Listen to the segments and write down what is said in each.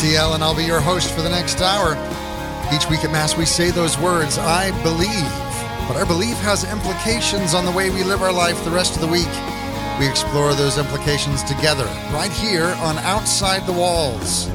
I'm TL, and I'll be your host for the next hour. Each week at Mass, we say those words, I believe. But our belief has implications on the way we live our life the rest of the week. We explore those implications together, right here on Outside the Walls.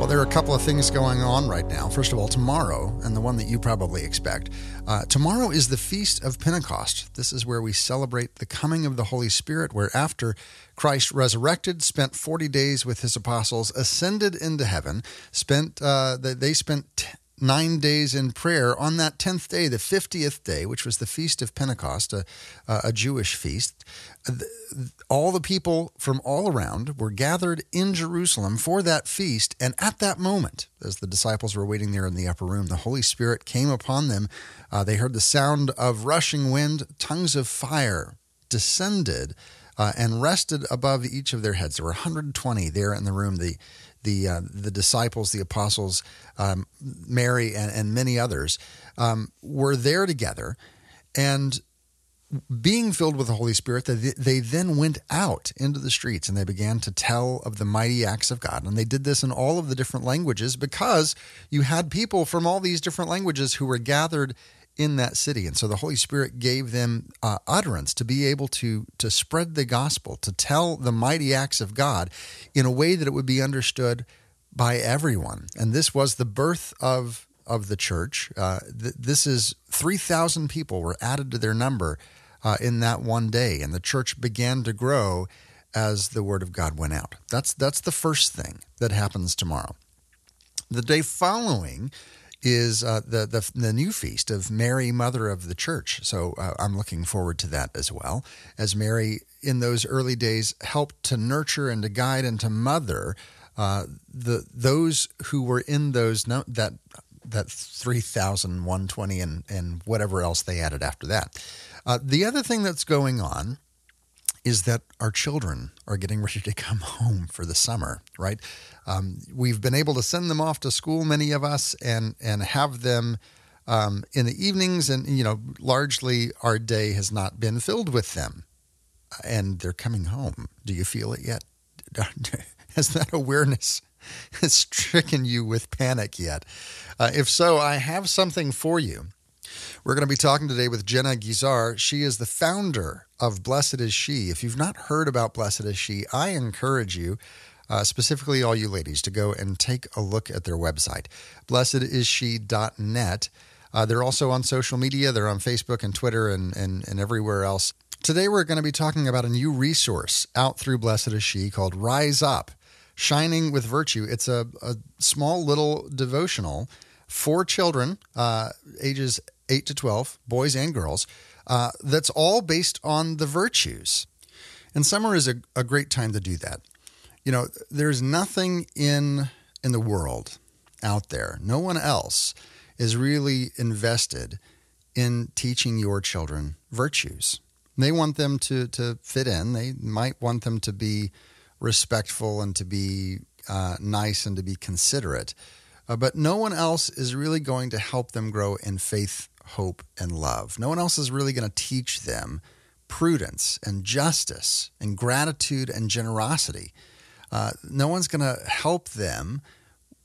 Well, there are a couple of things going on right now. First of all, tomorrow, and the one that you probably expect. Uh, tomorrow is the Feast of Pentecost. This is where we celebrate the coming of the Holy Spirit, where after Christ resurrected, spent 40 days with his apostles, ascended into heaven, spent uh, they spent nine days in prayer on that 10th day, the 50th day, which was the Feast of Pentecost, a, a Jewish feast. All the people from all around were gathered in Jerusalem for that feast. And at that moment, as the disciples were waiting there in the upper room, the Holy Spirit came upon them. Uh, they heard the sound of rushing wind, tongues of fire descended. Uh, and rested above each of their heads. There were 120 there in the room. The the uh, the disciples, the apostles, um, Mary, and, and, many others um, were there together, and being filled with the Holy Spirit, they, they then went out into the streets and they began to tell of the mighty acts of God. And they did this in all of the different languages because you had people from all these different languages who were gathered in that city. And so the Holy Spirit gave them uh, utterance to be able to, to spread the gospel, to tell the mighty acts of God in a way that it would be understood by everyone. And this was the birth of, of the church. Uh, th- this is 3,000 people were added to their number uh, in that one day. And the church began to grow as the word of God went out. That's, that's the first thing that happens tomorrow. The day following, is uh, the, the, the new feast of Mary, Mother of the Church. So uh, I'm looking forward to that as well. As Mary, in those early days, helped to nurture and to guide and to mother uh, the those who were in those no, that that three thousand one twenty and and whatever else they added after that. Uh, the other thing that's going on is that our children are getting ready to come home for the summer, right? Um, we've been able to send them off to school, many of us, and and have them um, in the evenings, and you know, largely our day has not been filled with them, and they're coming home. Do you feel it yet? Has that awareness stricken you with panic yet? Uh, if so, I have something for you. We're going to be talking today with Jenna Guizar. She is the founder of Blessed is She. If you've not heard about Blessed is She, I encourage you, uh, specifically all you ladies, to go and take a look at their website, blessedisshe.net. Uh, they're also on social media. They're on Facebook and Twitter and, and, and everywhere else. Today, we're going to be talking about a new resource out through Blessed is She called Rise Up Shining with Virtue. It's a, a small little devotional for children, uh, ages 8 to 12, boys and girls, uh, that's all based on the virtues. And summer is a, a great time to do that. You know, there's nothing in in the world out there. No one else is really invested in teaching your children virtues. They want them to to fit in. They might want them to be respectful and to be uh, nice and to be considerate. Uh, but no one else is really going to help them grow in faith hope, and love. No one else is really going to teach them prudence and justice and gratitude and generosity. Uh, no one's going to help them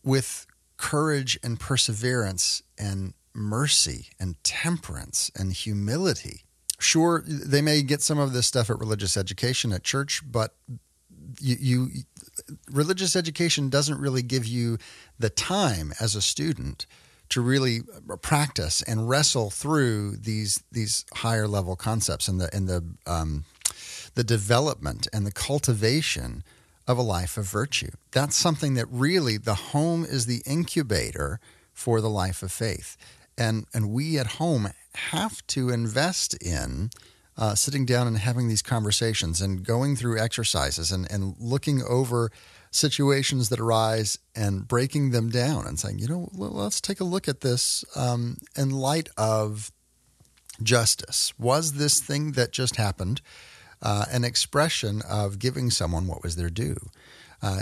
with courage and perseverance and mercy and temperance and humility. Sure, they may get some of this stuff at religious education at church, but you, you religious education doesn't really give you the time as a student to really practice and wrestle through these these higher level concepts and the and the um, the development and the cultivation of a life of virtue. That's something that really the home is the incubator for the life of faith, and and we at home have to invest in. Uh, sitting down and having these conversations and going through exercises and, and looking over situations that arise and breaking them down and saying, you know, let's take a look at this um, in light of justice. Was this thing that just happened uh, an expression of giving someone what was their due? Uh,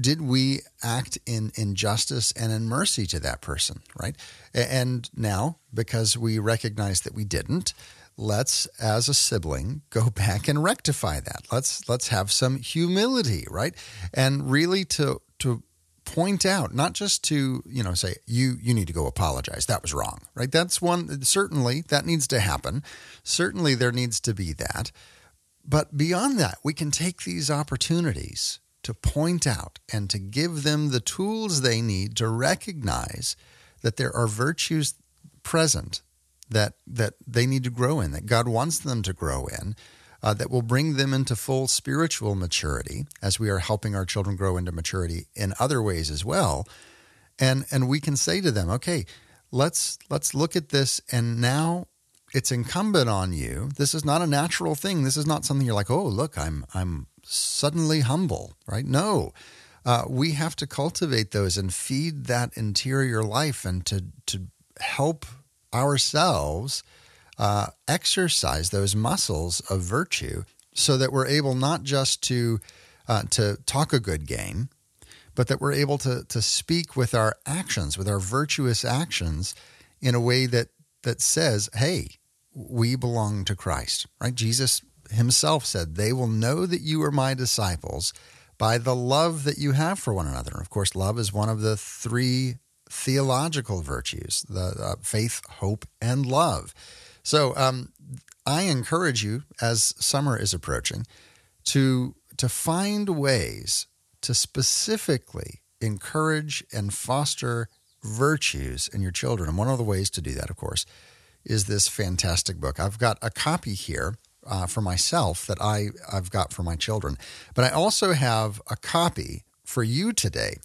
did we act in, in justice and in mercy to that person, right? And now, because we recognize that we didn't, let's as a sibling go back and rectify that. Let's let's have some humility right? And really to to point out not just to you know say you you need to go apologize. That was wrong right? That's one certainly that needs to happen. Certainly there needs to be that. But beyond that we can take these opportunities to point out and to give them the tools they need to recognize that there are virtues present that that they need to grow in, that God wants them to grow in, uh, that will bring them into full spiritual maturity as we are helping our children grow into maturity in other ways as well. And and we can say to them, okay, let's let's look at this and now it's incumbent on you. This is not a natural thing. This is not something you're like, oh, look, I'm I'm suddenly humble, right? No. Uh, we have to cultivate those and feed that interior life and to to help ourselves uh, exercise those muscles of virtue so that we're able not just to uh, to talk a good game, but that we're able to to speak with our actions, with our virtuous actions, in a way that that says, "Hey, we belong to Christ." Right? Jesus Himself said, "They will know that you are my disciples." By the love that you have for one another. And of course, love is one of the three theological virtues the uh, faith, hope, and love. So um, I encourage you, as summer is approaching, to to find ways to specifically encourage and foster virtues in your children. And one of the ways to do that, of course, is this fantastic book. I've got a copy here uh, for myself that I, I've got for my children, but I also have a copy for you today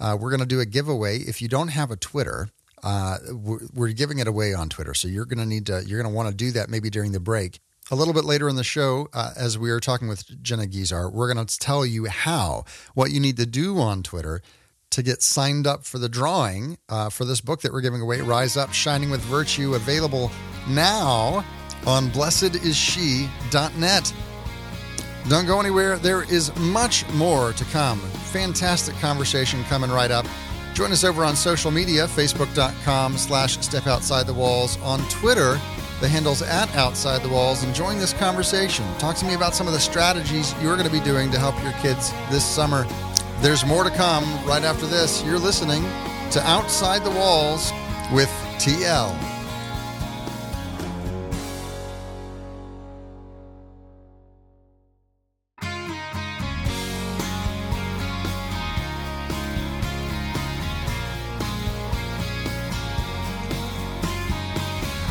uh, we're going to do a giveaway. If you don't have a Twitter, uh, we're, we're, giving it away on Twitter. So you're going to need to, you're going to want to do that maybe during the break. A little bit later in the show, uh, as we are talking with Jenna Guizar, we're going to tell you how, what you need to do on Twitter to get signed up for the drawing uh, for this book that we're giving away, Rise Up, Shining with Virtue, available now on blessedisshe.net. Don't go anywhere. There is much more to come. Fantastic conversation coming right up. Join us over on social media, facebook.com slash step outside the walls. On Twitter, the handle's at outside the walls. And join this conversation. Talk to me about some of the strategies you're going to be doing to help your kids this summer. There's more to come right after this. You're listening to Outside the Walls with TL.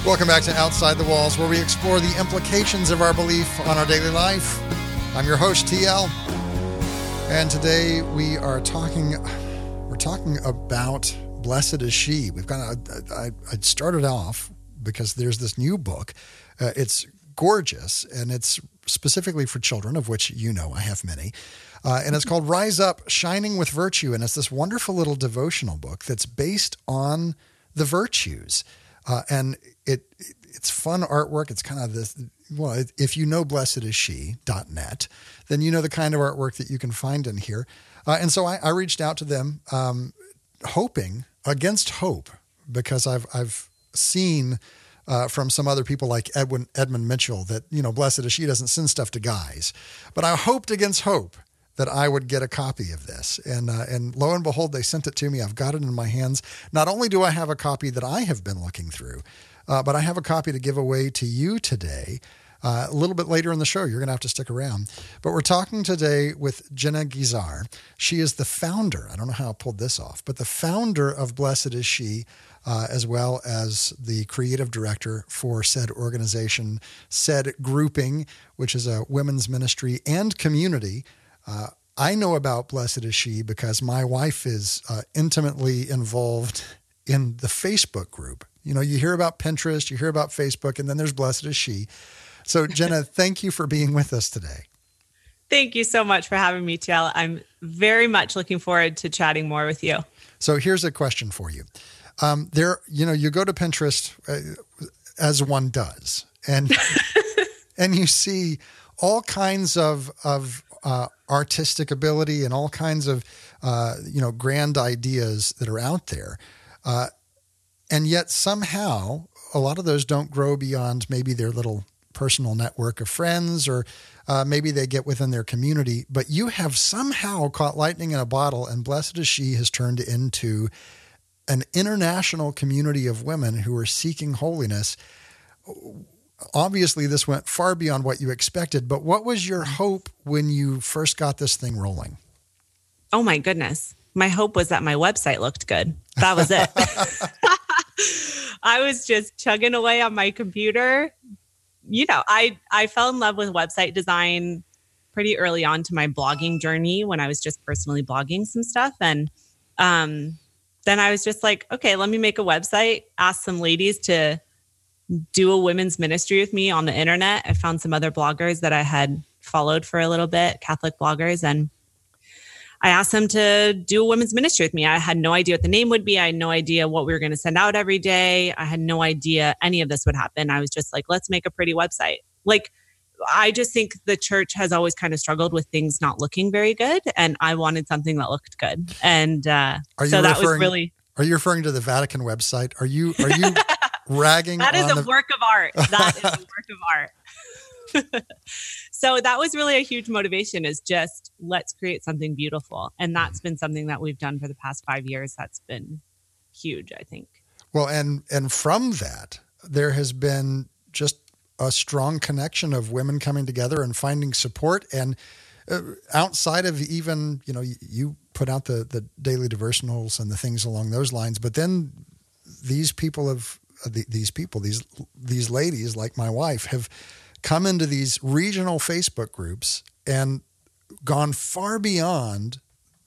Welcome back to Outside the Walls, where we explore the implications of our belief on our daily life. I'm your host, TL, and today we are talking. We're talking about "Blessed is She." We've got. I, I started off because there's this new book. Uh, it's gorgeous, and it's specifically for children, of which you know I have many. Uh, and it's called Rise Up, Shining with Virtue. And it's this wonderful little devotional book that's based on the virtues. Uh, and it, it's fun artwork. It's kind of this. Well, if you know blessed is she.net, then you know the kind of artwork that you can find in here. Uh, and so I, I, reached out to them, um, hoping against hope, because I've I've seen uh, from some other people like Edwin Edmund Mitchell that you know blessed is she doesn't send stuff to guys, but I hoped against hope that I would get a copy of this. And uh, and lo and behold, they sent it to me. I've got it in my hands. Not only do I have a copy that I have been looking through, uh, but I have a copy to give away to you today. Uh, a little bit later in the show, you're going to have to stick around. But we're talking today with Jenna Guizar. She is the founder. I don't know how I pulled this off, but the founder of Blessed is She, uh, as well as the creative director for said organization, said grouping, which is a women's ministry and community uh, I know about Blessed is She because my wife is uh, intimately involved in the Facebook group. You know, you hear about Pinterest, you hear about Facebook, and then there's Blessed is She. So, Jenna, thank you for being with us today. Thank you so much for having me, TL. I'm very much looking forward to chatting more with you. So, here's a question for you. Um, there, you know, you go to Pinterest uh, as one does, and and you see all kinds of of uh, artistic ability and all kinds of uh, you know grand ideas that are out there, uh, and yet somehow a lot of those don't grow beyond maybe their little personal network of friends or uh, maybe they get within their community. But you have somehow caught lightning in a bottle, and Blessed is She has turned into an international community of women who are seeking holiness. Obviously, this went far beyond what you expected, but what was your hope when you first got this thing rolling? Oh my goodness. My hope was that my website looked good. That was it. I was just chugging away on my computer. You know, I I fell in love with website design pretty early on to my blogging journey when I was just personally blogging some stuff and um then I was just like, okay, let me make a website, ask some ladies to do a women's ministry with me on the internet. I found some other bloggers that I had followed for a little bit, Catholic bloggers, and I asked them to do a women's ministry with me. I had no idea what the name would be. I had no idea what we were going to send out every day. I had no idea any of this would happen. I was just like, let's make a pretty website. Like, I just think the church has always kind of struggled with things not looking very good, and I wanted something that looked good. And uh, so that was really. Are you referring to the Vatican website? Are you are you ragging? that is a the... work of art. That is a work of art. so that was really a huge motivation. Is just let's create something beautiful, and that's been something that we've done for the past five years. That's been huge, I think. Well, and and from that, there has been just a strong connection of women coming together and finding support and uh, outside of even you know you put out the the daily devotionals and the things along those lines but then these people have the, these people these these ladies like my wife have come into these regional facebook groups and gone far beyond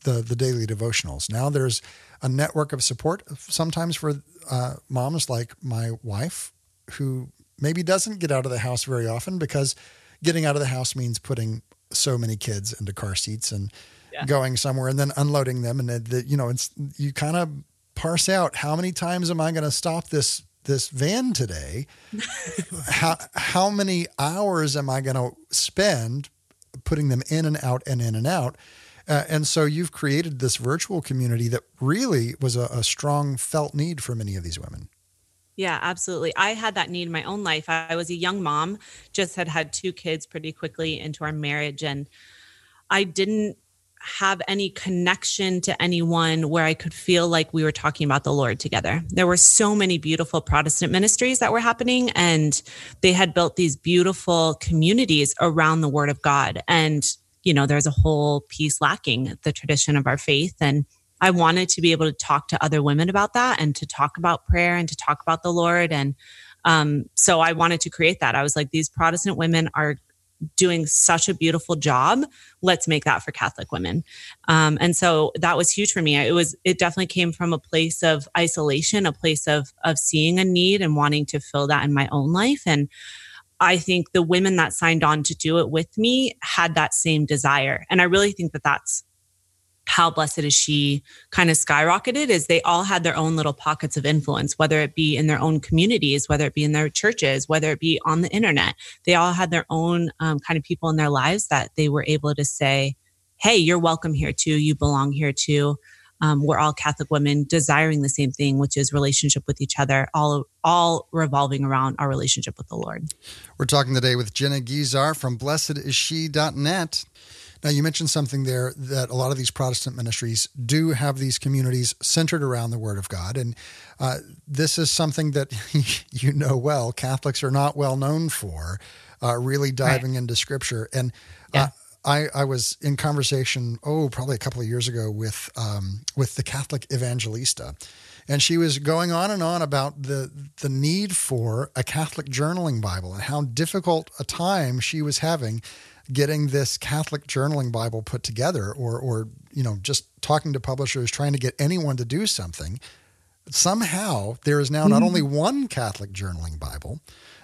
the the daily devotionals now there's a network of support sometimes for uh, moms like my wife who maybe doesn't get out of the house very often because getting out of the house means putting so many kids into car seats and yeah. going somewhere and then unloading them and the, you know it's you kind of parse out how many times am I going to stop this this van today how how many hours am I going to spend putting them in and out and in and out uh, and so you've created this virtual community that really was a, a strong felt need for many of these women yeah, absolutely. I had that need in my own life. I was a young mom, just had had two kids pretty quickly into our marriage. And I didn't have any connection to anyone where I could feel like we were talking about the Lord together. There were so many beautiful Protestant ministries that were happening, and they had built these beautiful communities around the Word of God. And, you know, there's a whole piece lacking the tradition of our faith. And I wanted to be able to talk to other women about that and to talk about prayer and to talk about the Lord. And um, so I wanted to create that. I was like, these Protestant women are doing such a beautiful job. Let's make that for Catholic women. Um, and so that was huge for me. It was, it definitely came from a place of isolation, a place of, of seeing a need and wanting to fill that in my own life. And I think the women that signed on to do it with me had that same desire. And I really think that that's how blessed is she kind of skyrocketed is they all had their own little pockets of influence whether it be in their own communities whether it be in their churches whether it be on the internet. They all had their own um, kind of people in their lives that they were able to say hey you're welcome here too. You belong here too. Um, we're all catholic women desiring the same thing which is relationship with each other all all revolving around our relationship with the lord. We're talking today with jenna Guizar from blessedisshe.net now, you mentioned something there that a lot of these Protestant ministries do have these communities centered around the Word of God. And uh, this is something that you know well. Catholics are not well known for uh, really diving right. into Scripture. And uh, yeah. I, I, was in conversation, oh, probably a couple of years ago with um, with the Catholic Evangelista, and she was going on and on about the the need for a Catholic journaling Bible and how difficult a time she was having getting this Catholic journaling Bible put together or or you know just talking to publishers trying to get anyone to do something somehow there is now not only mm-hmm. one Catholic journaling Bible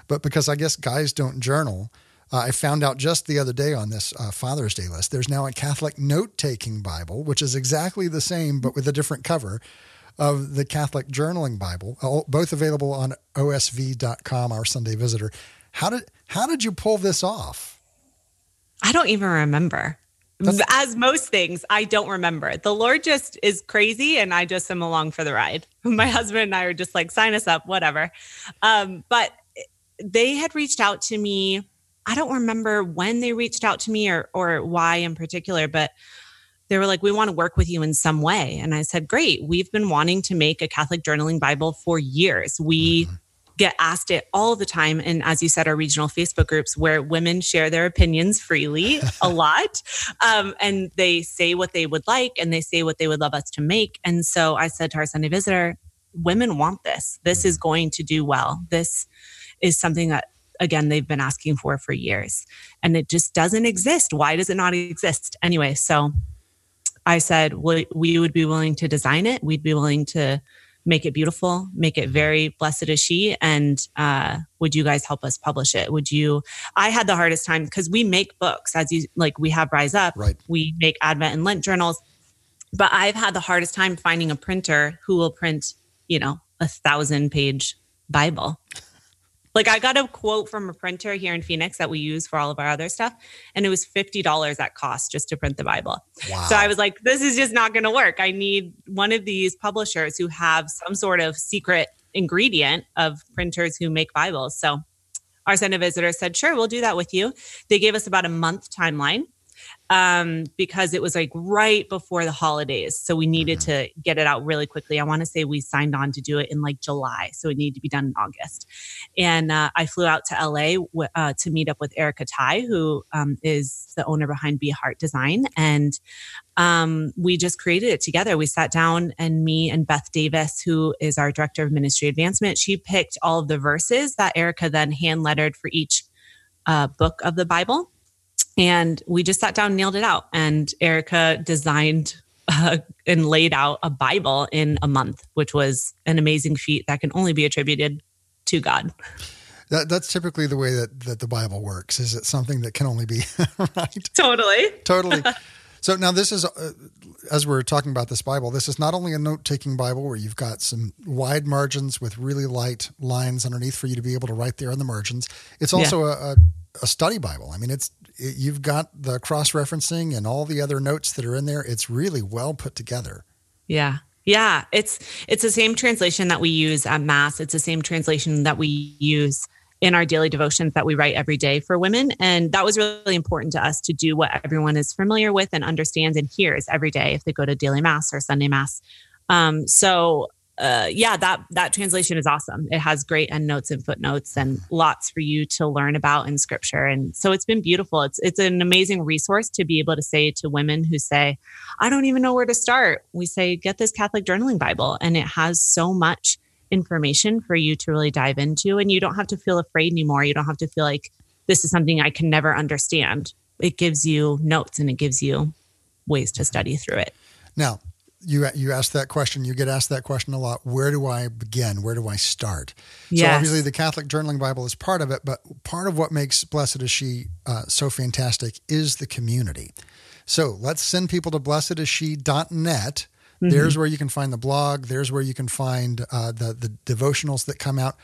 but because I guess guys don't journal uh, I found out just the other day on this uh, Father's Day list there's now a Catholic note-taking Bible which is exactly the same but with a different cover of the Catholic journaling Bible both available on osv.com our Sunday visitor how did how did you pull this off I don't even remember. That's- As most things, I don't remember. The Lord just is crazy and I just am along for the ride. My husband and I are just like, sign us up, whatever. Um, but they had reached out to me. I don't remember when they reached out to me or or why in particular, but they were like, we want to work with you in some way. And I said, great. We've been wanting to make a Catholic journaling Bible for years. We mm-hmm. Get asked it all the time. And as you said, our regional Facebook groups where women share their opinions freely a lot. Um, and they say what they would like and they say what they would love us to make. And so I said to our Sunday visitor, women want this. This is going to do well. This is something that again they've been asking for for years and it just doesn't exist why does it not exist anyway so I said, well, we would be willing to design it. We'd be willing to make it beautiful, make it very blessed is she. And uh, would you guys help us publish it? Would you? I had the hardest time because we make books as you like, we have Rise Up, right. we make Advent and Lent journals. But I've had the hardest time finding a printer who will print, you know, a thousand page Bible. Like I got a quote from a printer here in Phoenix that we use for all of our other stuff, and it was fifty dollars at cost just to print the Bible. Wow. So I was like, this is just not going to work. I need one of these publishers who have some sort of secret ingredient of printers who make Bibles. So our Sunday visitor said, sure, we'll do that with you. They gave us about a month timeline um, because it was like right before the holidays. So we needed mm-hmm. to get it out really quickly. I want to say we signed on to do it in like July. So it needed to be done in August. And uh, I flew out to LA w- uh, to meet up with Erica Tighe, who um, is the owner behind Be Heart Design. And um, we just created it together. We sat down and me and Beth Davis, who is our director of ministry advancement, she picked all of the verses that Erica then hand lettered for each uh, book of the Bible and we just sat down and nailed it out. And Erica designed uh, and laid out a Bible in a month, which was an amazing feat that can only be attributed to God. That, that's typically the way that, that the Bible works. Is it something that can only be right? Totally. Totally. So now this is, uh, as we're talking about this Bible, this is not only a note-taking Bible where you've got some wide margins with really light lines underneath for you to be able to write there on the margins. It's also yeah. a, a, a study Bible. I mean, it's it, you've got the cross referencing and all the other notes that are in there. It's really well put together. Yeah. Yeah, it's it's the same translation that we use at mass. It's the same translation that we use in our daily devotions that we write every day for women. And that was really important to us to do what everyone is familiar with and understands and hears every day if they go to daily mass or Sunday mass. Um, so uh, yeah, that that translation is awesome. It has great endnotes and footnotes and lots for you to learn about in scripture. And so it's been beautiful. It's it's an amazing resource to be able to say to women who say, "I don't even know where to start." We say, "Get this Catholic journaling Bible," and it has so much information for you to really dive into, and you don't have to feel afraid anymore. You don't have to feel like this is something I can never understand. It gives you notes and it gives you ways to study through it. Now, you you ask that question. You get asked that question a lot. Where do I begin? Where do I start? Yes. So obviously, the Catholic Journaling Bible is part of it, but part of what makes Blessed is She uh, so fantastic is the community. So let's send people to blessedisshe.net. Mm-hmm. There's where you can find the blog. There's where you can find uh, the the devotionals that come out.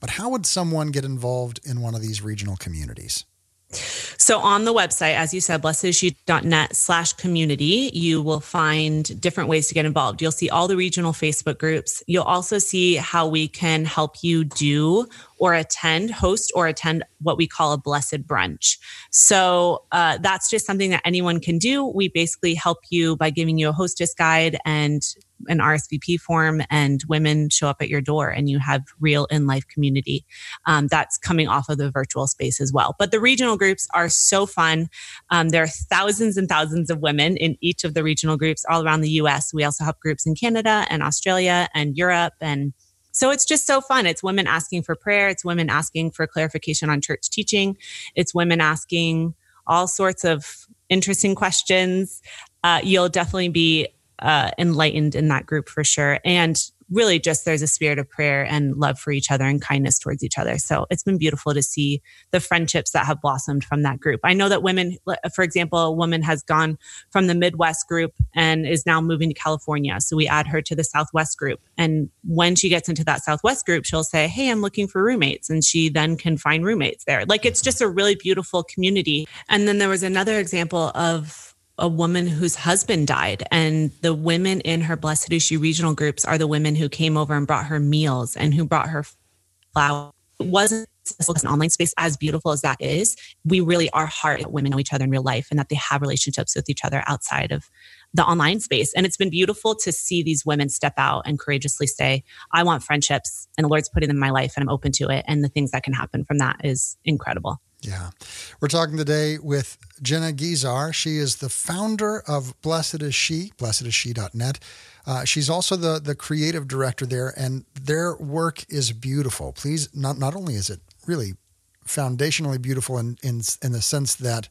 But how would someone get involved in one of these regional communities? So on the website, as you said, blessedisshe.net slash community, you will find different ways to get involved. You'll see all the regional Facebook groups. You'll also see how we can help you do or attend, host or attend what we call a blessed brunch. So uh, that's just something that anyone can do. We basically help you by giving you a hostess guide and an RSVP form, and women show up at your door, and you have real in life community. Um, that's coming off of the virtual space as well. But the regional groups are so fun. Um, there are thousands and thousands of women in each of the regional groups all around the US. We also have groups in Canada and Australia and Europe and so it's just so fun. It's women asking for prayer. It's women asking for clarification on church teaching. It's women asking all sorts of interesting questions. Uh, you'll definitely be uh, enlightened in that group for sure. And really just there's a spirit of prayer and love for each other and kindness towards each other. So it's been beautiful to see the friendships that have blossomed from that group. I know that women, for example, a woman has gone from the Midwest group and is now moving to California. So we add her to the Southwest group. And when she gets into that Southwest group, she'll say, Hey, I'm looking for roommates. And she then can find roommates there. Like it's just a really beautiful community. And then there was another example of a woman whose husband died. And the women in her blessed she regional groups are the women who came over and brought her meals and who brought her flowers. It wasn't an online space as beautiful as that is we really are hard that women know each other in real life and that they have relationships with each other outside of the online space. And it's been beautiful to see these women step out and courageously say i want friendships and the lord's putting them in my life and i'm open to it. And the things that can happen from that is incredible yeah. We're talking today with Jenna Guizar. She is the founder of Blessed is She, blessedisshe.net. Uh, she's also the, the creative director there, and their work is beautiful. Please, not, not only is it really foundationally beautiful in, in, in the sense that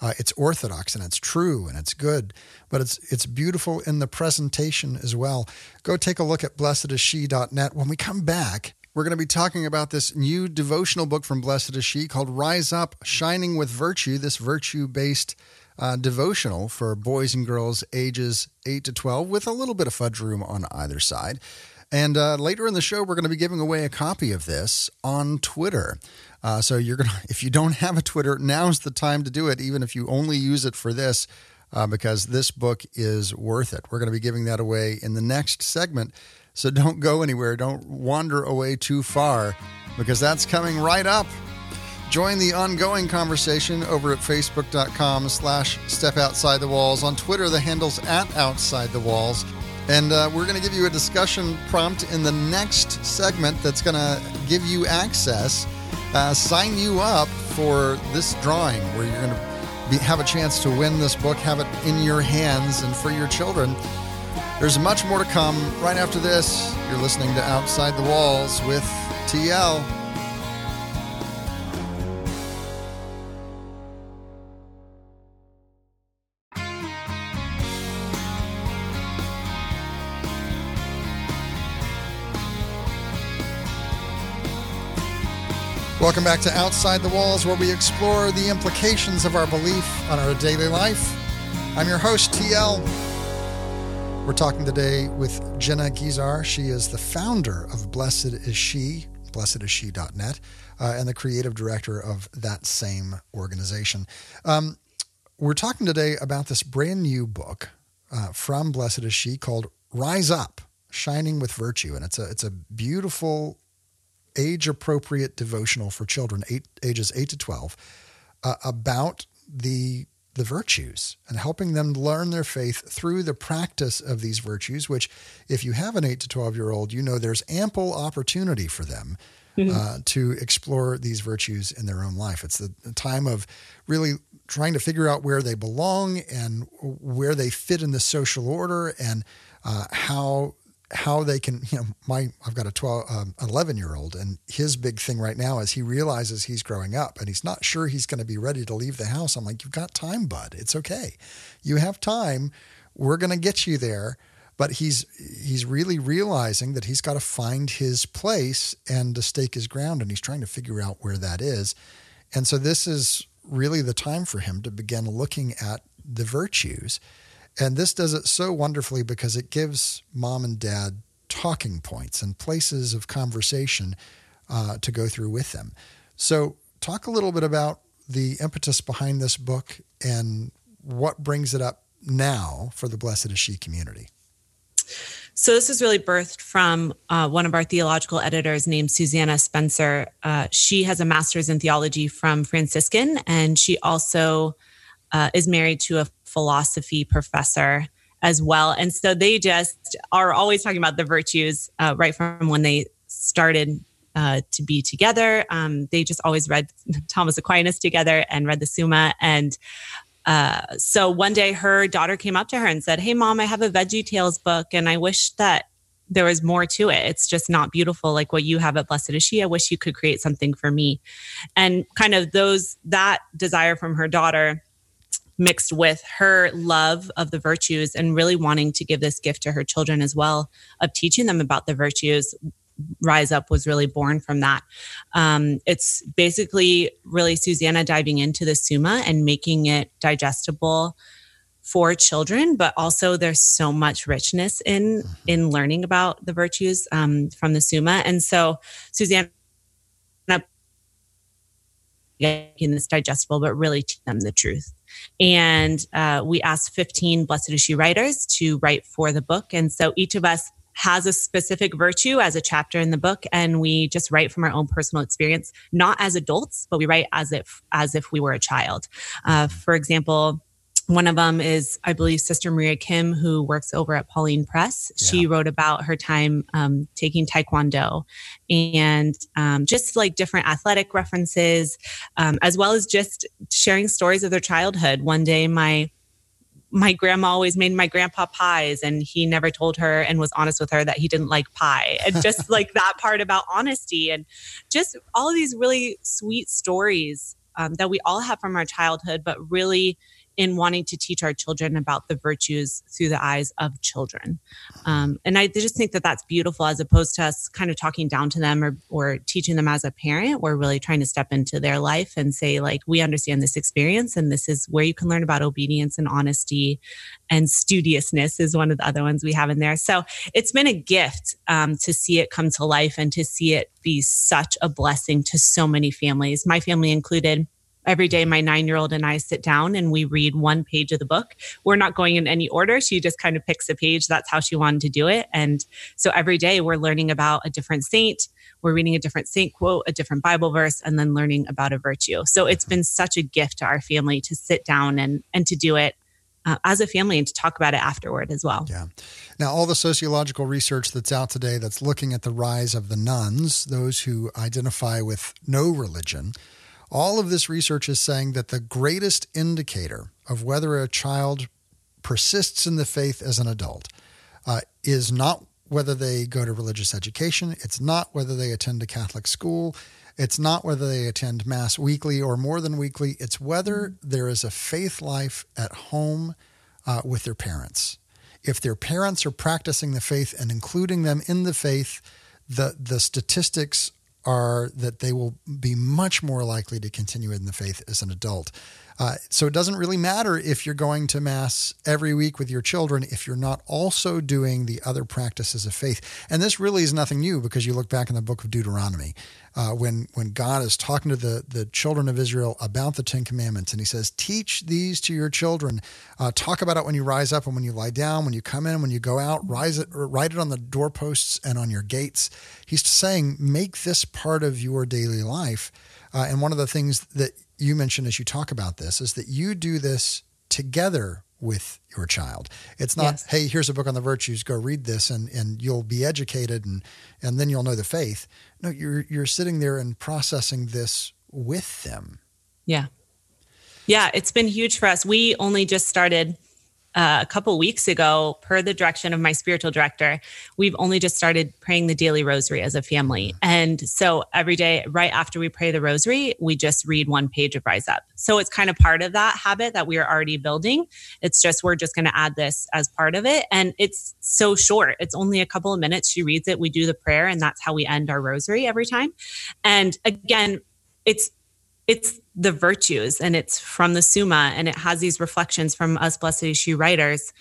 uh, it's orthodox and it's true and it's good, but it's it's beautiful in the presentation as well. Go take a look at blessedisshe.net. When we come back, we're going to be talking about this new devotional book from Blessed is She called Rise Up Shining with Virtue, this virtue based uh, devotional for boys and girls ages 8 to 12 with a little bit of fudge room on either side. And uh, later in the show, we're going to be giving away a copy of this on Twitter. Uh, so you're gonna, if you don't have a Twitter, now's the time to do it. Even if you only use it for this, uh, because this book is worth it. We're going to be giving that away in the next segment. So don't go anywhere. Don't wander away too far because that's coming right up. Join the ongoing conversation over at facebook.com slash step outside the walls. On Twitter, the handle's at outside the walls. And uh, we're going to give you a discussion prompt in the next segment that's going to give you access, uh, sign you up for this drawing where you're going to have a chance to win this book, have it in your hands and for your children. There's much more to come right after this. You're listening to Outside the Walls with TL. Welcome back to Outside the Walls, where we explore the implications of our belief on our daily life. I'm your host, TL. We're talking today with Jenna Guizar. She is the founder of Blessed is She, blessedisshe.net, uh, and the creative director of that same organization. Um, we're talking today about this brand new book uh, from Blessed is She called Rise Up, Shining with Virtue. And it's a, it's a beautiful, age appropriate devotional for children, eight, ages 8 to 12, uh, about the the virtues and helping them learn their faith through the practice of these virtues, which, if you have an 8 to 12 year old, you know there's ample opportunity for them mm-hmm. uh, to explore these virtues in their own life. It's the, the time of really trying to figure out where they belong and where they fit in the social order and uh, how how they can you know my i've got a 12 um, 11 year old and his big thing right now is he realizes he's growing up and he's not sure he's going to be ready to leave the house. I'm like you've got time bud. It's okay. You have time. We're going to get you there. But he's he's really realizing that he's got to find his place and to stake his ground and he's trying to figure out where that is. And so this is really the time for him to begin looking at the virtues and this does it so wonderfully because it gives mom and dad talking points and places of conversation uh, to go through with them. So, talk a little bit about the impetus behind this book and what brings it up now for the Blessed is She community. So this is really birthed from uh, one of our theological editors named Susanna Spencer. Uh, she has a master's in theology from Franciscan, and she also uh, is married to a philosophy professor as well. And so they just are always talking about the virtues uh, right from when they started uh, to be together. Um, they just always read Thomas Aquinas together and read the Summa. And uh, so one day her daughter came up to her and said, Hey, mom, I have a Veggie Tales book and I wish that there was more to it. It's just not beautiful like what you have at Blessed is She. I wish you could create something for me. And kind of those, that desire from her daughter mixed with her love of the virtues and really wanting to give this gift to her children as well of teaching them about the virtues rise up was really born from that. Um, it's basically really susanna diving into the summa and making it digestible for children but also there's so much richness in in learning about the virtues um, from the summa. And so susanna making this digestible but really teach them the truth And uh, we asked 15 Blessed is She writers to write for the book. And so each of us has a specific virtue as a chapter in the book and we just write from our own personal experience not as adults but we write as if as if we were a child uh, for example one of them is, I believe, Sister Maria Kim, who works over at Pauline Press. Yeah. She wrote about her time um, taking Taekwondo and um, just like different athletic references, um, as well as just sharing stories of their childhood. One day, my my grandma always made my grandpa pies and he never told her and was honest with her that he didn't like pie and just like that part about honesty and just all of these really sweet stories um, that we all have from our childhood but really in wanting to teach our children about the virtues through the eyes of children. Um, and I just think that that's beautiful as opposed to us kind of talking down to them or, or teaching them as a parent. We're really trying to step into their life and say, like, we understand this experience and this is where you can learn about obedience and honesty and studiousness is one of the other ones we have in there. So it's been a gift um, to see it come to life and to see it be such a blessing to so many families, my family included every day my nine year old and I sit down and we read one page of the book. We're not going in any order. She just kind of picks a page. That's how she wanted to do it. And so every day we're learning about a different saint. We're reading a different saint quote, a different Bible verse, and then learning about a virtue. So it's been such a gift to our family to sit down and, and to do it uh, as a family and to talk about it afterward as well. Yeah. Now, all the sociological research that's out today that's looking at the rise of the nones, those who identify with no religion, all of this research is saying that the greatest indicator of whether a child persists in the faith as an adult uh, is not whether they go to religious education, it's not whether they attend a Catholic school, it's not whether they attend Mass weekly or more than weekly, it's whether there is a faith life at home uh, with their parents. If their parents are practicing the faith and including them in the faith, the, the statistics are that they will be much more likely to continue in the faith as an adult. Uh, so it doesn't really matter if you're going to Mass every week with your children if you're not also doing the other practices of faith. And this really is nothing new because you look back in the book of Deuteronomy uh, when when God is talking to the the children of Israel about the Ten Commandments, and He says, "Teach these to your children. Uh, talk about it when you rise up and when you lie down, when you come in, when you go out. Rise it, write it on the doorposts and on your gates." He's saying, make this part of your daily life. Uh, and one of the things that you mentioned as you talk about this is that you do this together with your child. It's not, yes. hey, here's a book on the virtues, go read this and, and you'll be educated and, and then you'll know the faith. No, you're you're sitting there and processing this with them. Yeah. Yeah, it's been huge for us. We only just started uh, a couple weeks ago, per the direction of my spiritual director, we've only just started praying the daily rosary as a family. And so every day, right after we pray the rosary, we just read one page of Rise Up. So it's kind of part of that habit that we are already building. It's just, we're just going to add this as part of it. And it's so short. It's only a couple of minutes. She reads it, we do the prayer, and that's how we end our rosary every time. And again, it's it's the virtues and it's from the Summa and it has these reflections from us Blessed is She writers.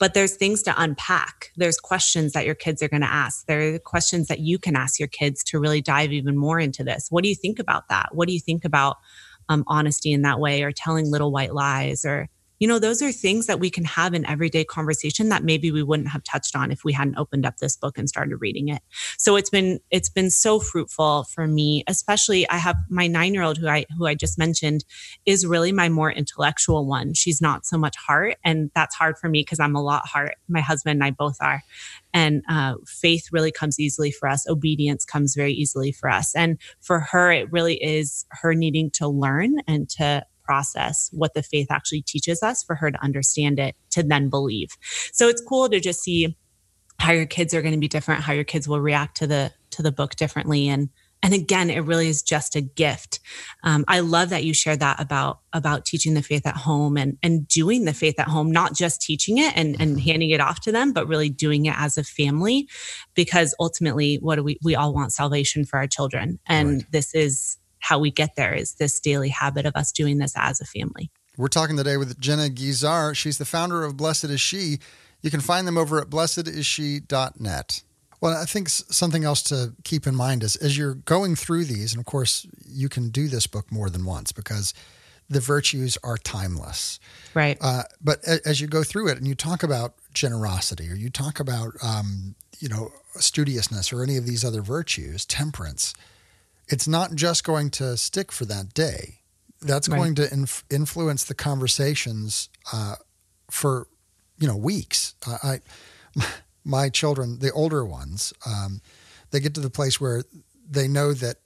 But there's things to unpack. There's questions that your kids are going to ask. There are questions that you can ask your kids to really dive even more into this. What do you think about that? What do you think about um, honesty in that way or telling little white lies or you know, those are things that we can have in everyday conversation that maybe we wouldn't have touched on if we hadn't opened up this book and started reading it. So it's been it's been so fruitful for me, especially I have my 9-year-old who I who I just mentioned is really my more intellectual one. She's not so much heart and that's hard for me because I'm a lot heart. My husband and I both are. And uh, faith really comes easily for us. Obedience comes very easily for us. And for her, it really is her needing to learn and to process what the faith actually teaches us for her to understand it to then believe. So it's cool to just see how your kids are going to be different, how your kids will react to the to the book differently and and again it really is just a gift um, i love that you shared that about about teaching the faith at home and and doing the faith at home not just teaching it and and mm-hmm. handing it off to them but really doing it as a family because ultimately what do we we all want salvation for our children and right. this is how we get there is this daily habit of us doing this as a family. We're talking today with Jenna Guizar. She's the founder of Blessed is She. You can find them over at blessedisshe.net. Well, I think something else to keep in mind is as you're going through these, and of course, you can do this book more than once because the virtues are timeless. Right. Uh, but as you go through it and you talk about generosity or you talk about, um, you know, studiousness or any of these other virtues, temperance, it's not just going to stick for that day. That's right. going to inf- influence the conversations uh, for, you know, weeks. I, my children, the older ones, um, they get to the place where they know that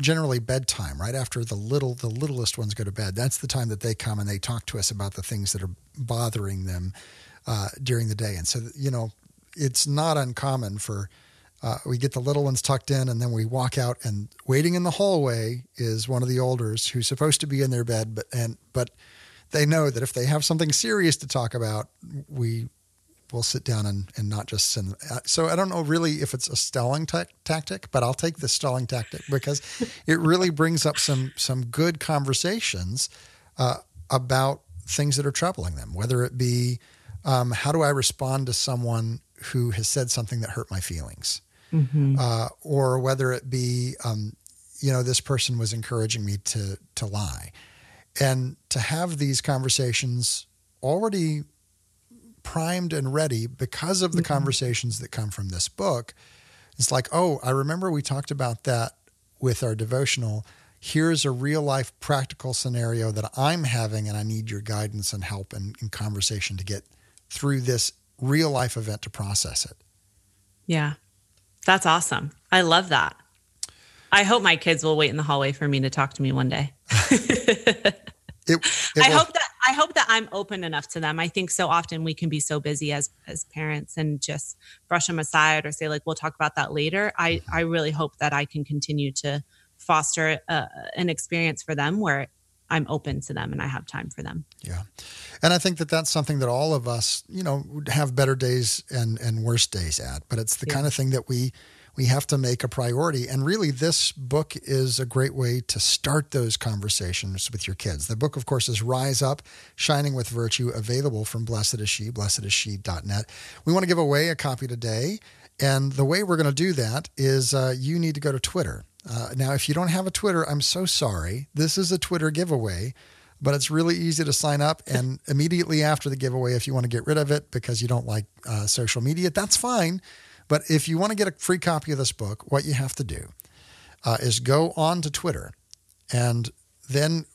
generally bedtime, right after the little the littlest ones go to bed. That's the time that they come and they talk to us about the things that are bothering them uh, during the day. And so, you know, it's not uncommon for uh, we get the little ones tucked in, and then we walk out, and waiting in the hallway is one of the olders who's supposed to be in their bed, but and but they know that if they have something serious to talk about, we we'll sit down and, and not just send. Uh, so I don't know really if it's a stalling t- tactic, but I'll take the stalling tactic because it really brings up some some good conversations uh, about things that are troubling them. Whether it be um, how do I respond to someone who has said something that hurt my feelings, mm-hmm. uh, or whether it be um, you know this person was encouraging me to to lie, and to have these conversations already primed and ready because of the mm-hmm. conversations that come from this book. It's like, oh, I remember we talked about that with our devotional. Here's a real life practical scenario that I'm having, and I need your guidance and help and, and conversation to get through this real life event to process it. Yeah, that's awesome. I love that. I hope my kids will wait in the hallway for me to talk to me one day. It, it I will, hope that I hope that I'm open enough to them. I think so often we can be so busy as as parents and just brush them aside or say like we'll talk about that later. I I really hope that I can continue to foster a, uh, an experience for them where I'm open to them and I have time for them. Yeah. And I think that that's something that all of us, you know, have better days and and worse days at, but it's the yeah. kind of thing that we we have to make a priority. And really, this book is a great way to start those conversations with your kids. The book, of course, is Rise Up, Shining with Virtue, available from Blessed is She, blessedisshe.net. We want to give away a copy today. And the way we're going to do that is uh, you need to go to Twitter. Uh, now, if you don't have a Twitter, I'm so sorry. This is a Twitter giveaway but it's really easy to sign up. And immediately after the giveaway, if you want to get rid of it because you don't like uh, social media, that's fine. But if you want to get a free copy of this book, what you have to do uh, is go on to Twitter and then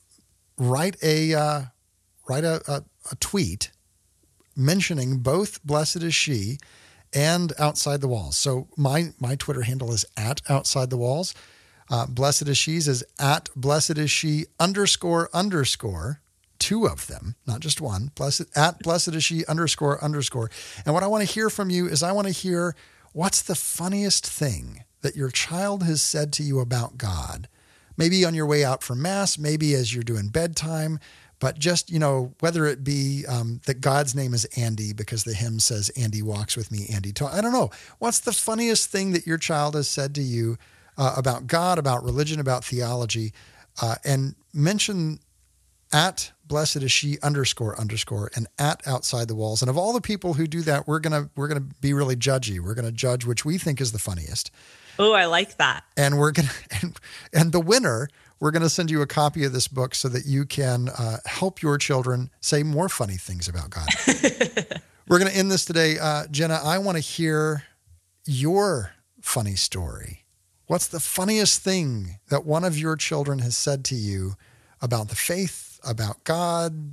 write a uh, write a, a, a tweet mentioning both Blessed is She and Outside the Walls. So my my Twitter handle is at Outside the Walls. Uh, Blessed is She's is at Blessed is She underscore underscore two of them, not just one. Blessed at Blessed is She underscore underscore. And what I want to hear from you is I want to hear What's the funniest thing that your child has said to you about God? Maybe on your way out from Mass, maybe as you're doing bedtime, but just, you know, whether it be um, that God's name is Andy because the hymn says, Andy walks with me, Andy talks. I don't know. What's the funniest thing that your child has said to you uh, about God, about religion, about theology? Uh, and mention at blessed is she underscore underscore and at outside the walls. And of all the people who do that, we're gonna we're gonna be really judgy. We're gonna judge which we think is the funniest. Oh, I like that. And we're gonna and, and the winner. We're going to send you a copy of this book so that you can uh, help your children say more funny things about God. we're going to end this today. Uh, Jenna, I want to hear your funny story. What's the funniest thing that one of your children has said to you about the faith about God,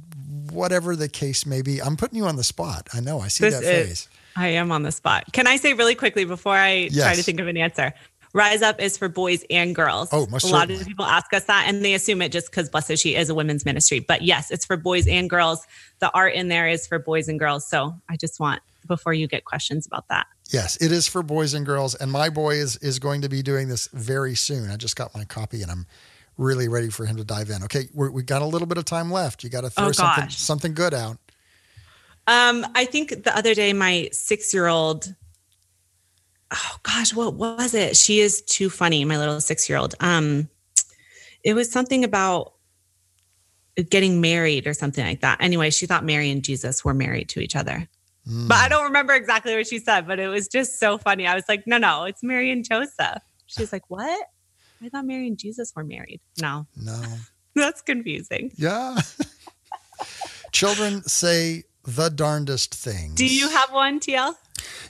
whatever the case may be. I'm putting you on the spot. I know. I see this that is, face. I am on the spot. Can I say really quickly before I yes. try to think of an answer? Rise Up is for boys and girls. Oh, most A lot of people ask us that and they assume it just because Blessed She is a women's ministry. But yes, it's for boys and girls. The art in there is for boys and girls. So I just want before you get questions about that. Yes, it is for boys and girls. And my boy is is going to be doing this very soon. I just got my copy and I'm really ready for him to dive in. Okay, we have got a little bit of time left. You got to throw oh, something something good out. Um, I think the other day my six year old. Oh gosh, what was it? She is too funny, my little six year old. Um, it was something about getting married or something like that. Anyway, she thought Mary and Jesus were married to each other. Mm. But I don't remember exactly what she said, but it was just so funny. I was like, no, no, it's Mary and Joseph. She's like, what? I thought Mary and Jesus were married. No. No. That's confusing. Yeah. Children say the darndest things. Do you have one, TL?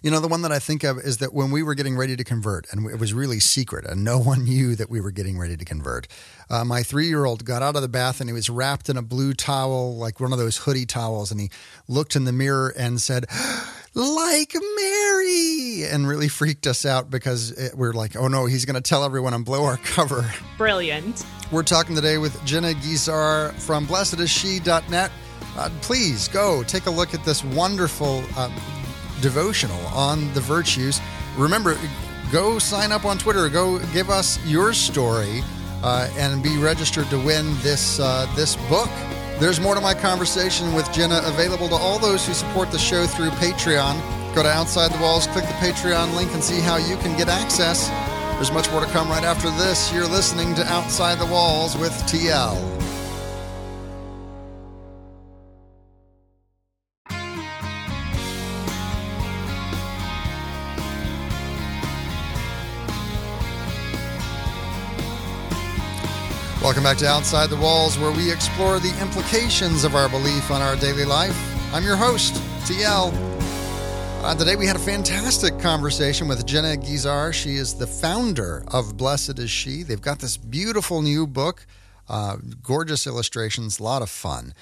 You know, the one that I think of is that when we were getting ready to convert, and it was really secret, and no one knew that we were getting ready to convert. Uh, my three year old got out of the bath and he was wrapped in a blue towel, like one of those hoodie towels, and he looked in the mirror and said, like Mary, and really freaked us out because it, we're like, oh no, he's going to tell everyone and blow our cover. Brilliant. We're talking today with Jenna Guizar from blessedisshe.net. Uh, please go take a look at this wonderful uh, devotional on the virtues. Remember, go sign up on Twitter. Go give us your story uh, and be registered to win this uh, this book. There's more to my conversation with Jenna available to all those who support the show through Patreon. Go to Outside the Walls, click the Patreon link, and see how you can get access. There's much more to come right after this. You're listening to Outside the Walls with TL. Welcome back to Outside the Walls, where we explore the implications of our belief on our daily life. I'm your host, TL. Uh, today we had a fantastic conversation with Jenna Guizar. She is the founder of Blessed is She. They've got this beautiful new book, uh, gorgeous illustrations, a lot of fun.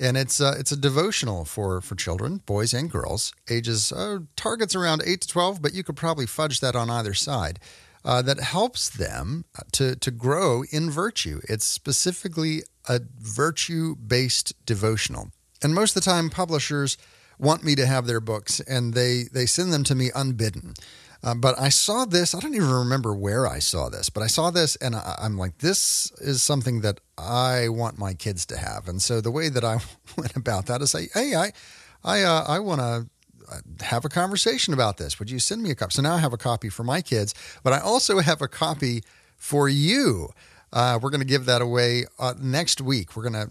And it's uh, it's a devotional for for children, boys and girls, ages uh, targets around eight to twelve, but you could probably fudge that on either side uh, that helps them to, to grow in virtue. It's specifically a virtue based devotional. And most of the time, publishers want me to have their books and they, they send them to me unbidden. Uh, but I saw this, I don't even remember where I saw this, but I saw this and I, I'm like, this is something that I want my kids to have. And so the way that I went about that is say, hey, I, I, uh, I want to have a conversation about this. Would you send me a copy? So now I have a copy for my kids, but I also have a copy for you. Uh, we're going to give that away uh, next week. We're going to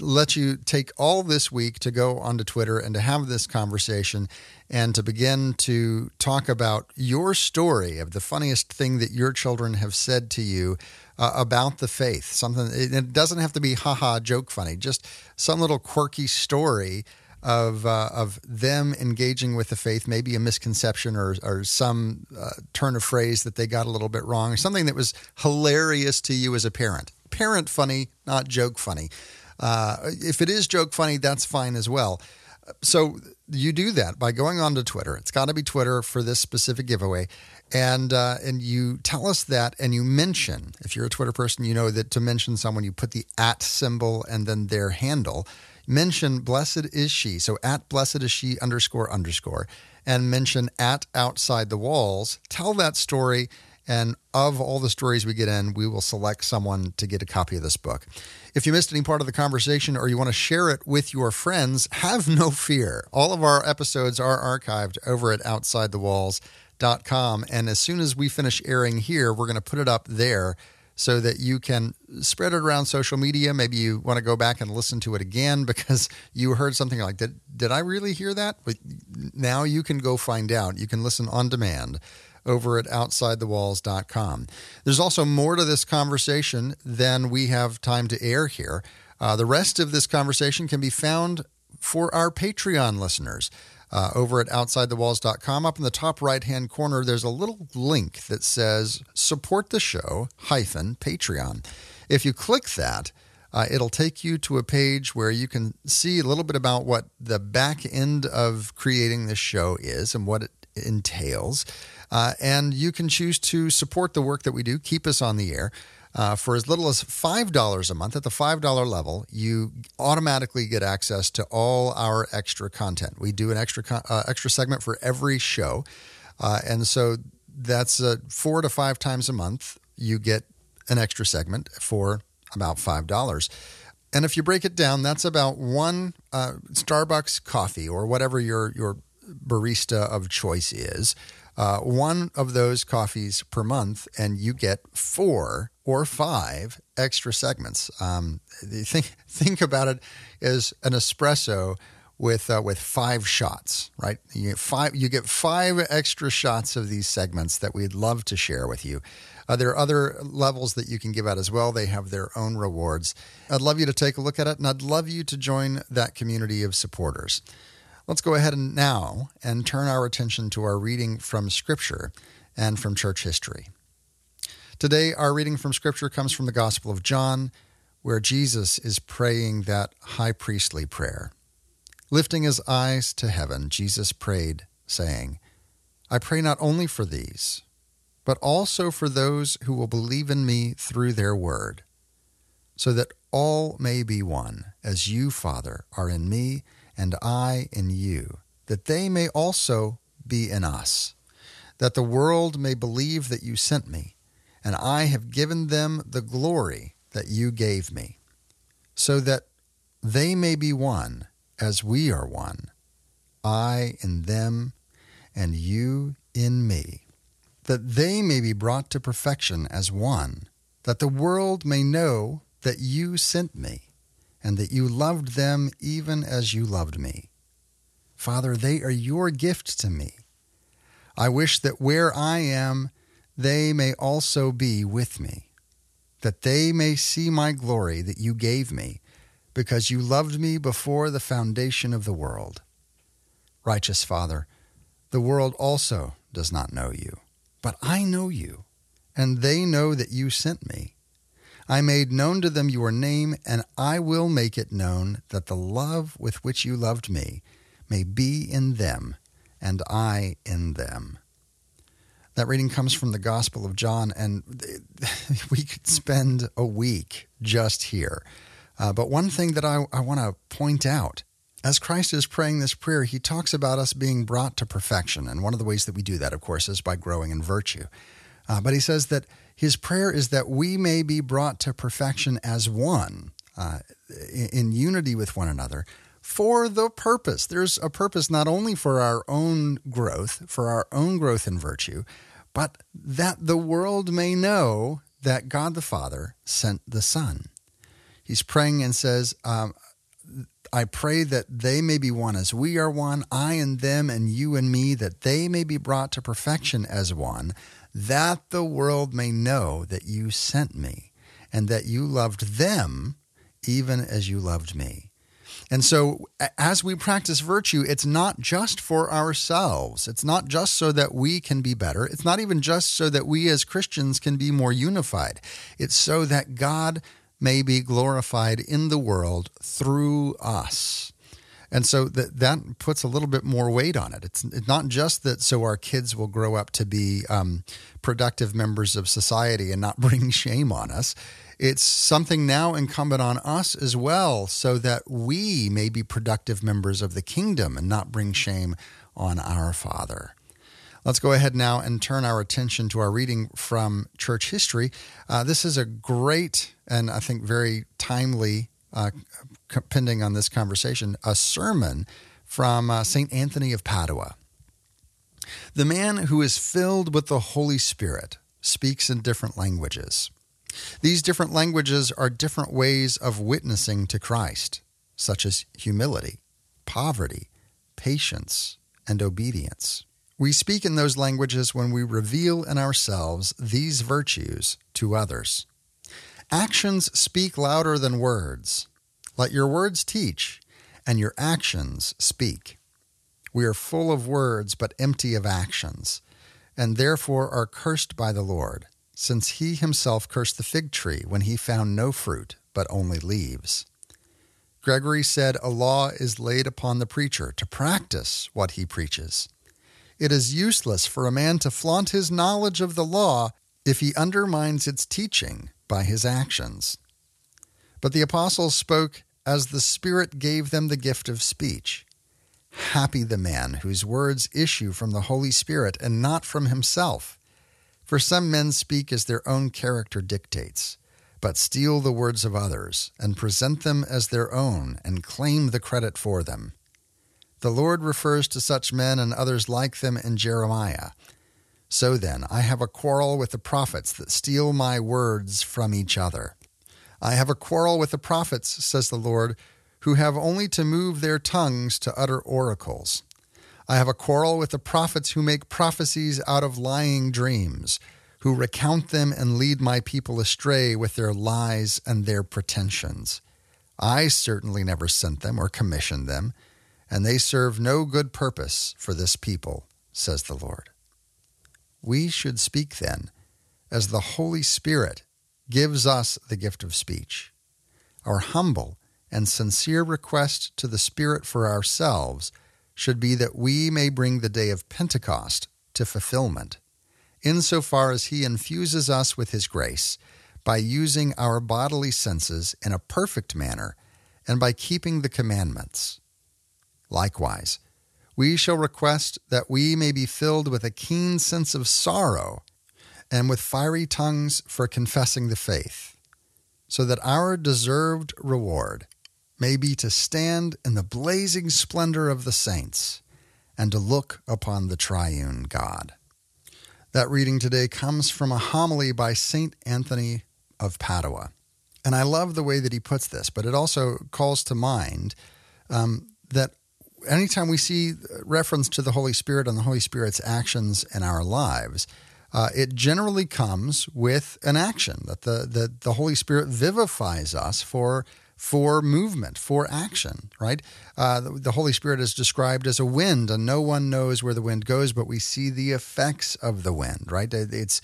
let you take all this week to go onto Twitter and to have this conversation and to begin to talk about your story of the funniest thing that your children have said to you uh, about the faith. Something, it doesn't have to be haha joke funny, just some little quirky story of uh, of them engaging with the faith, maybe a misconception or or some uh, turn of phrase that they got a little bit wrong, or something that was hilarious to you as a parent. Parent funny, not joke funny. Uh, if it is joke funny, that's fine as well. So you do that by going onto Twitter. It's got to be Twitter for this specific giveaway, and uh, and you tell us that, and you mention if you're a Twitter person, you know that to mention someone, you put the at symbol and then their handle mention blessed is she. So at blessed is she underscore underscore and mention at outside the walls. Tell that story. And of all the stories we get in, we will select someone to get a copy of this book. If you missed any part of the conversation or you want to share it with your friends, have no fear. All of our episodes are archived over at outsidethewalls.com. And as soon as we finish airing here, we're going to put it up there so that you can spread it around social media. Maybe you want to go back and listen to it again because you heard something like, did, did I really hear that? But now you can go find out. You can listen on demand over at outsidethewalls.com. There's also more to this conversation than we have time to air here. Uh, the rest of this conversation can be found for our Patreon listeners uh, over at OutsideTheWalls.com. Up in the top right hand corner, there's a little link that says support the show hyphen Patreon. If you click that, uh, it'll take you to a page where you can see a little bit about what the back end of creating this show is and what it entails. Uh, and you can choose to support the work that we do, keep us on the air. Uh, for as little as $5 a month, at the $5 level, you automatically get access to all our extra content. We do an extra, uh, extra segment for every show. Uh, and so that's uh, four to five times a month, you get an extra segment for about $5. And if you break it down, that's about one uh, Starbucks coffee or whatever your, your barista of choice is uh, one of those coffees per month, and you get four or five extra segments. Um, think think about it as an espresso with uh, with five shots, right? You get five you get five extra shots of these segments that we'd love to share with you. Uh, there are other levels that you can give out as well. They have their own rewards. I'd love you to take a look at it, and I'd love you to join that community of supporters. Let's go ahead and now and turn our attention to our reading from Scripture and from church history. Today, our reading from Scripture comes from the Gospel of John, where Jesus is praying that high priestly prayer. Lifting his eyes to heaven, Jesus prayed, saying, I pray not only for these, but also for those who will believe in me through their word, so that all may be one, as you, Father, are in me, and I in you, that they may also be in us, that the world may believe that you sent me, and I have given them the glory that you gave me, so that they may be one as we are one, I in them, and you in me, that they may be brought to perfection as one, that the world may know that you sent me, and that you loved them even as you loved me. Father, they are your gift to me. I wish that where I am, they may also be with me, that they may see my glory that you gave me because you loved me before the foundation of the world. Righteous Father, the world also does not know you, but I know you, and they know that you sent me. I made known to them your name, and I will make it known that the love with which you loved me may be in them, and I in them. That reading comes from the Gospel of John, and we could spend a week just here. Uh, but one thing that I, I want to point out as Christ is praying this prayer, he talks about us being brought to perfection. And one of the ways that we do that, of course, is by growing in virtue. Uh, but he says that his prayer is that we may be brought to perfection as one, uh, in, in unity with one another, for the purpose. There's a purpose not only for our own growth, for our own growth in virtue, but that the world may know that God the Father sent the Son he's praying and says, um, I pray that they may be one as we are one, I and them, and you and me, that they may be brought to perfection as one, that the world may know that you sent me, and that you loved them even as you loved me. And so, as we practice virtue, it's not just for ourselves. It's not just so that we can be better. It's not even just so that we as Christians can be more unified. It's so that God may be glorified in the world through us. And so that that puts a little bit more weight on it. It's, not just that so our kids will grow up to be um, productive members of society and not bring shame on us. It's something now incumbent on us as well, so that we may be productive members of the kingdom and not bring shame on our Father. Let's go ahead now and turn our attention to our reading from church history. Uh, this is a great and I think very timely, uh, pending on this conversation, a sermon from uh, St. Anthony of Padua. The man who is filled with the Holy Spirit speaks in different languages. These different languages are different ways of witnessing to Christ, such as humility, poverty, patience, and obedience. We speak in those languages when we reveal in ourselves these virtues to others. Actions speak louder than words. Let your words teach, and your actions speak. We are full of words, but empty of actions, and therefore are cursed by the Lord, since he himself cursed the fig tree when he found no fruit, but only leaves. Gregory said, A law is laid upon the preacher to practice what he preaches. It is useless for a man to flaunt his knowledge of the law if he undermines its teaching by his actions. But the apostles spoke as the Spirit gave them the gift of speech. Happy the man whose words issue from the Holy Spirit and not from himself. For some men speak as their own character dictates, but steal the words of others and present them as their own and claim the credit for them. The Lord refers to such men and others like them in Jeremiah. So then, I have a quarrel with the prophets that steal my words from each other. I have a quarrel with the prophets, says the Lord, who have only to move their tongues to utter oracles. I have a quarrel with the prophets who make prophecies out of lying dreams, who recount them and lead my people astray with their lies and their pretensions. I certainly never sent them or commissioned them, and they serve no good purpose for this people, says the Lord. We should speak then as the Holy Spirit gives us the gift of speech. Our humble and sincere request to the Spirit for ourselves should be that we may bring the day of Pentecost to fulfillment, insofar as He infuses us with His grace by using our bodily senses in a perfect manner and by keeping the commandments. Likewise, we shall request that we may be filled with a keen sense of sorrow and with fiery tongues for confessing the faith, so that our deserved reward may be to stand in the blazing splendor of the saints and to look upon the triune God. That reading today comes from a homily by St. Anthony of Padua. And I love the way that he puts this, but it also calls to mind um, that anytime we see reference to the Holy Spirit and the Holy Spirit's actions in our lives, uh, it generally comes with an action that the, the, the Holy Spirit vivifies us for for movement, for action, right? Uh, the, the, Holy Spirit is described as a wind, and no one knows where the wind goes, but we see the effects of the wind, right? It's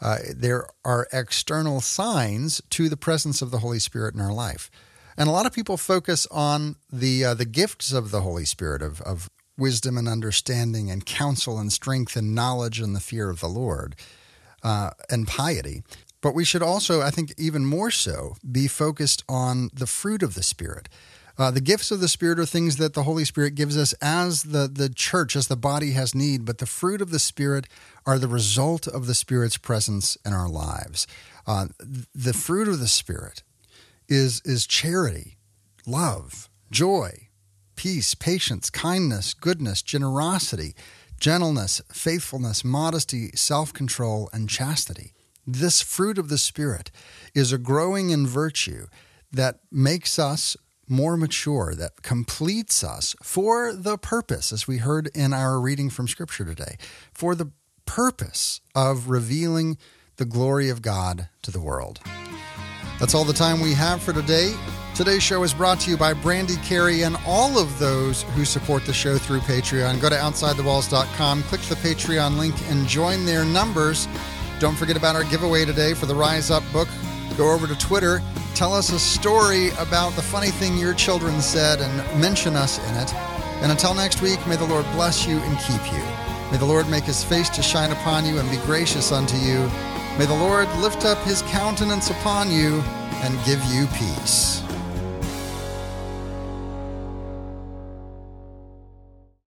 uh, there are external signs to the presence of the Holy Spirit in our life, and a lot of people focus on the uh, the gifts of the Holy Spirit of, of wisdom and understanding and counsel and strength and knowledge and the fear of the Lord uh, and piety. But we should also, I think, even more so, be focused on the fruit of the Spirit. Uh, the gifts of the Spirit are things that the Holy Spirit gives us as the, the church, as the body has need, but the fruit of the Spirit are the result of the Spirit's presence in our lives. Uh, the fruit of the Spirit is, is charity, love, joy, peace, patience, kindness, goodness, generosity, gentleness, faithfulness, modesty, self control, and chastity. This fruit of the Spirit is a growing in virtue that makes us more mature, that completes us for the purpose, as we heard in our reading from Scripture today, for the purpose of revealing the glory of God to the world. That's all the time we have for today. Today's show is brought to you by Brandy Carey and all of those who support the show through Patreon. Go to OutsideTheWalls.com, click the Patreon link, and join their numbers. Don't forget about our giveaway today for the Rise Up book. Go over to Twitter, tell us a story about the funny thing your children said, and mention us in it. And until next week, may the Lord bless you and keep you. May the Lord make his face to shine upon you and be gracious unto you. May the Lord lift up his countenance upon you and give you peace.